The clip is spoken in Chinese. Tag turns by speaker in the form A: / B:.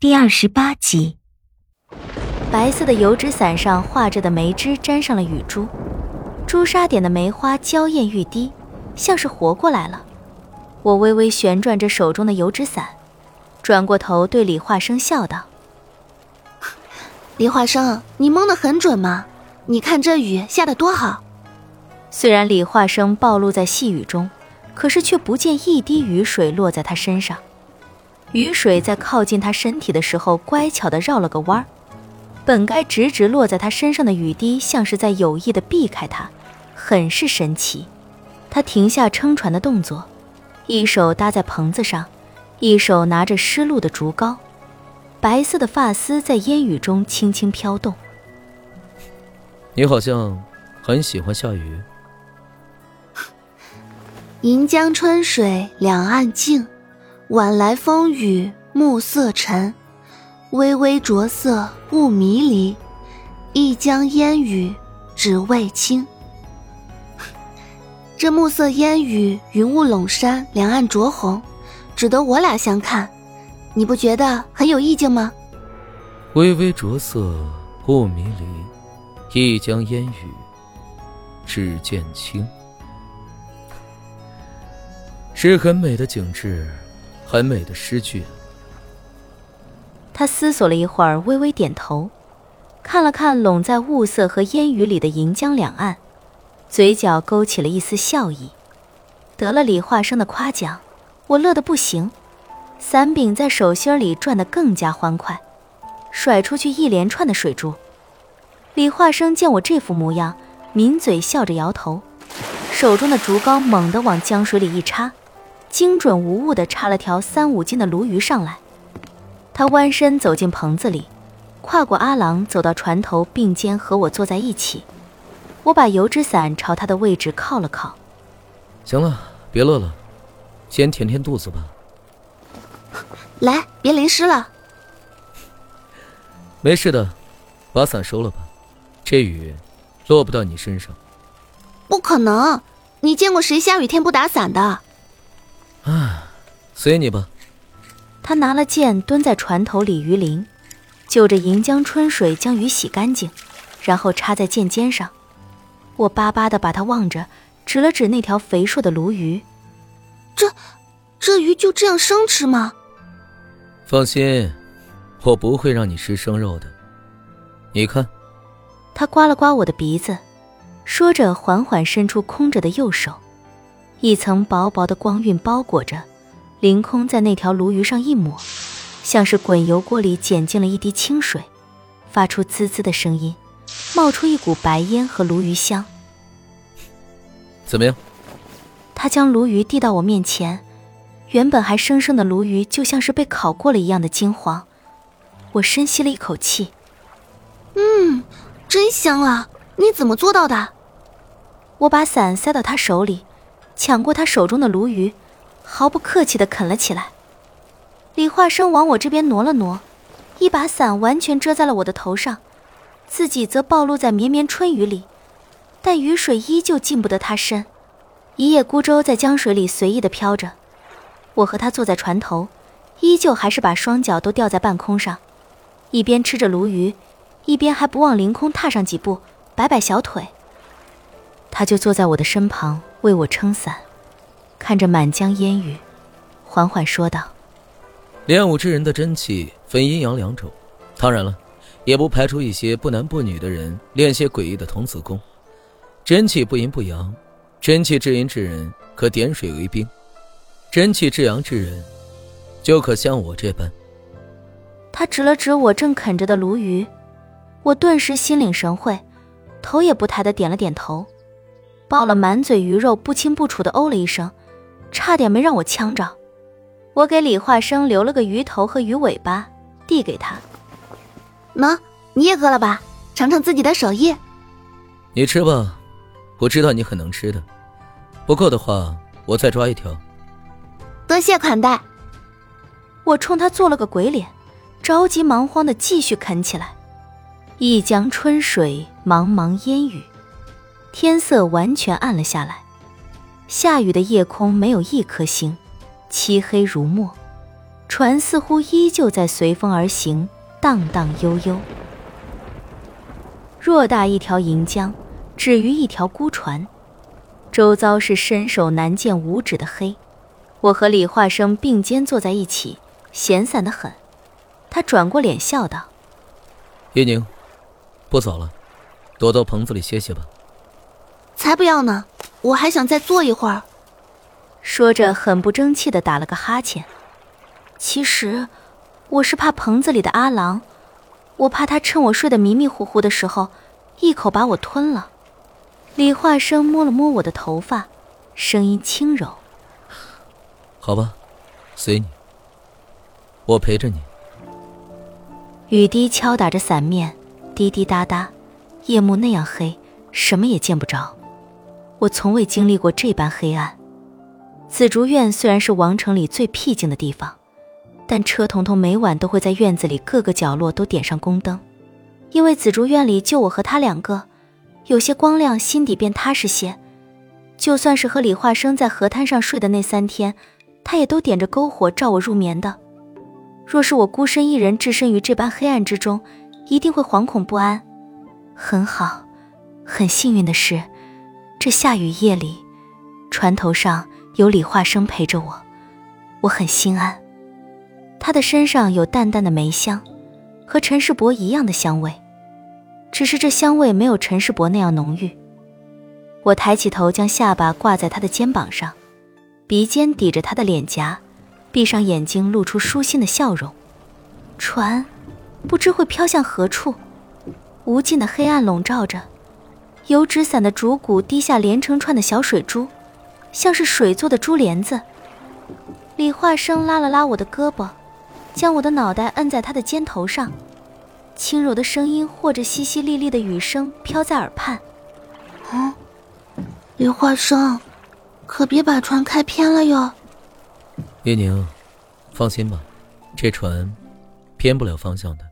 A: 第二十八集，
B: 白色的油纸伞上画着的梅枝沾上了雨珠，朱砂点的梅花娇艳欲滴，像是活过来了。我微微旋转着手中的油纸伞，转过头对李化生笑道：“
C: 李化生，你蒙得很准嘛！你看这雨下得多好。”
B: 虽然李化生暴露在细雨中，可是却不见一滴雨水落在他身上。雨水在靠近他身体的时候，乖巧地绕了个弯儿。本该直直落在他身上的雨滴，像是在有意地避开他，很是神奇。他停下撑船的动作，一手搭在棚子上，一手拿着湿漉的竹篙，白色的发丝在烟雨中轻轻飘动。
D: 你好像很喜欢下雨。
C: 银江春水两岸静。晚来风雨暮色沉，微微着色雾迷离，一江烟雨只为卿。这暮色烟雨，云雾笼山，两岸着红，只得我俩相看，你不觉得很有意境吗？
D: 微微着色雾迷离，一江烟雨只见卿，是很美的景致。很美的诗句。
B: 他思索了一会儿，微微点头，看了看笼在雾色和烟雨里的银江两岸，嘴角勾起了一丝笑意。得了李化生的夸奖，我乐得不行，伞柄在手心里转得更加欢快，甩出去一连串的水珠。李化生见我这副模样，抿嘴笑着摇头，手中的竹篙猛地往江水里一插。精准无误地插了条三五斤的鲈鱼上来，他弯身走进棚子里，跨过阿郎走到船头，并肩和我坐在一起。我把油纸伞朝他的位置靠了靠。
D: 行了，别乐了，先填填肚子吧。
C: 来，别淋湿了。
D: 没事的，把伞收了吧，这雨落不到你身上。
C: 不可能，你见过谁下雨天不打伞的？
D: 唉，随你吧。
B: 他拿了剑，蹲在船头里鱼鳞，就着银江春水将鱼洗干净，然后插在剑尖上。我巴巴的把他望着，指了指那条肥硕的鲈鱼。
C: 这，这鱼就这样生吃吗？
D: 放心，我不会让你吃生肉的。你看。
B: 他刮了刮我的鼻子，说着，缓缓伸出空着的右手。一层薄薄的光晕包裹着，凌空在那条鲈鱼上一抹，像是滚油锅里捡进了一滴清水，发出滋滋的声音，冒出一股白烟和鲈鱼香。
D: 怎么样？
B: 他将鲈鱼递到我面前，原本还生生的鲈鱼就像是被烤过了一样的金黄。我深吸了一口气，
C: 嗯，真香啊！你怎么做到的？
B: 我把伞塞到他手里。抢过他手中的鲈鱼，毫不客气地啃了起来。李化生往我这边挪了挪，一把伞完全遮在了我的头上，自己则暴露在绵绵春雨里，但雨水依旧进不得他身。一叶孤舟在江水里随意地飘着，我和他坐在船头，依旧还是把双脚都吊在半空上，一边吃着鲈鱼，一边还不忘凌空踏上几步，摆摆小腿。他就坐在我的身旁。为我撑伞，看着满江烟雨，缓缓说道：“
D: 练武之人的真气分阴阳两种，当然了，也不排除一些不男不女的人练些诡异的童子功。真气不阴不阳，真气至阴之人可点水为冰，真气至阳之人就可像我这般。”
B: 他指了指我正啃着的鲈鱼，我顿时心领神会，头也不抬的点了点头。爆了满嘴鱼肉，不清不楚的哦了一声，差点没让我呛着。我给李化生留了个鱼头和鱼尾巴，递给他。
C: 喏，你也喝了吧，尝尝自己的手艺。
D: 你吃吧，我知道你很能吃的。不够的话，我再抓一条。
C: 多谢款待。
B: 我冲他做了个鬼脸，着急忙慌的继续啃起来。一江春水，茫茫烟雨。天色完全暗了下来，下雨的夜空没有一颗星，漆黑如墨。船似乎依旧在随风而行，荡荡悠悠。偌大一条银江，止于一条孤船，周遭是伸手难见五指的黑。我和李化生并肩坐在一起，闲散的很。他转过脸笑道：“
D: 叶宁，不早了，躲到棚子里歇歇吧。”
C: 才不要呢！我还想再坐一会儿。
B: 说着，很不争气的打了个哈欠。其实，我是怕棚子里的阿郎，我怕他趁我睡得迷迷糊糊的时候，一口把我吞了。李化生摸了摸我的头发，声音轻柔：“
D: 好吧，随你，我陪着你。”
B: 雨滴敲打着伞面，滴滴答答，夜幕那样黑，什么也见不着。我从未经历过这般黑暗。紫竹院虽然是王城里最僻静的地方，但车彤彤每晚都会在院子里各个角落都点上宫灯，因为紫竹院里就我和他两个，有些光亮，心底便踏实些。就算是和李化生在河滩上睡的那三天，他也都点着篝火照我入眠的。若是我孤身一人置身于这般黑暗之中，一定会惶恐不安。很好，很幸运的是。这下雨夜里，船头上有李化生陪着我，我很心安。他的身上有淡淡的梅香，和陈世伯一样的香味，只是这香味没有陈世伯那样浓郁。我抬起头，将下巴挂在他的肩膀上，鼻尖抵着他的脸颊，闭上眼睛，露出舒心的笑容。船，不知会飘向何处？无尽的黑暗笼罩着。油纸伞的竹骨滴下连成串的小水珠，像是水做的珠帘子。李化生拉了拉我的胳膊，将我的脑袋摁在他的肩头上，轻柔的声音或者淅淅沥沥的雨声飘在耳畔。
C: 嗯，李化生，可别把船开偏了哟。
D: 叶宁，放心吧，这船偏不了方向的。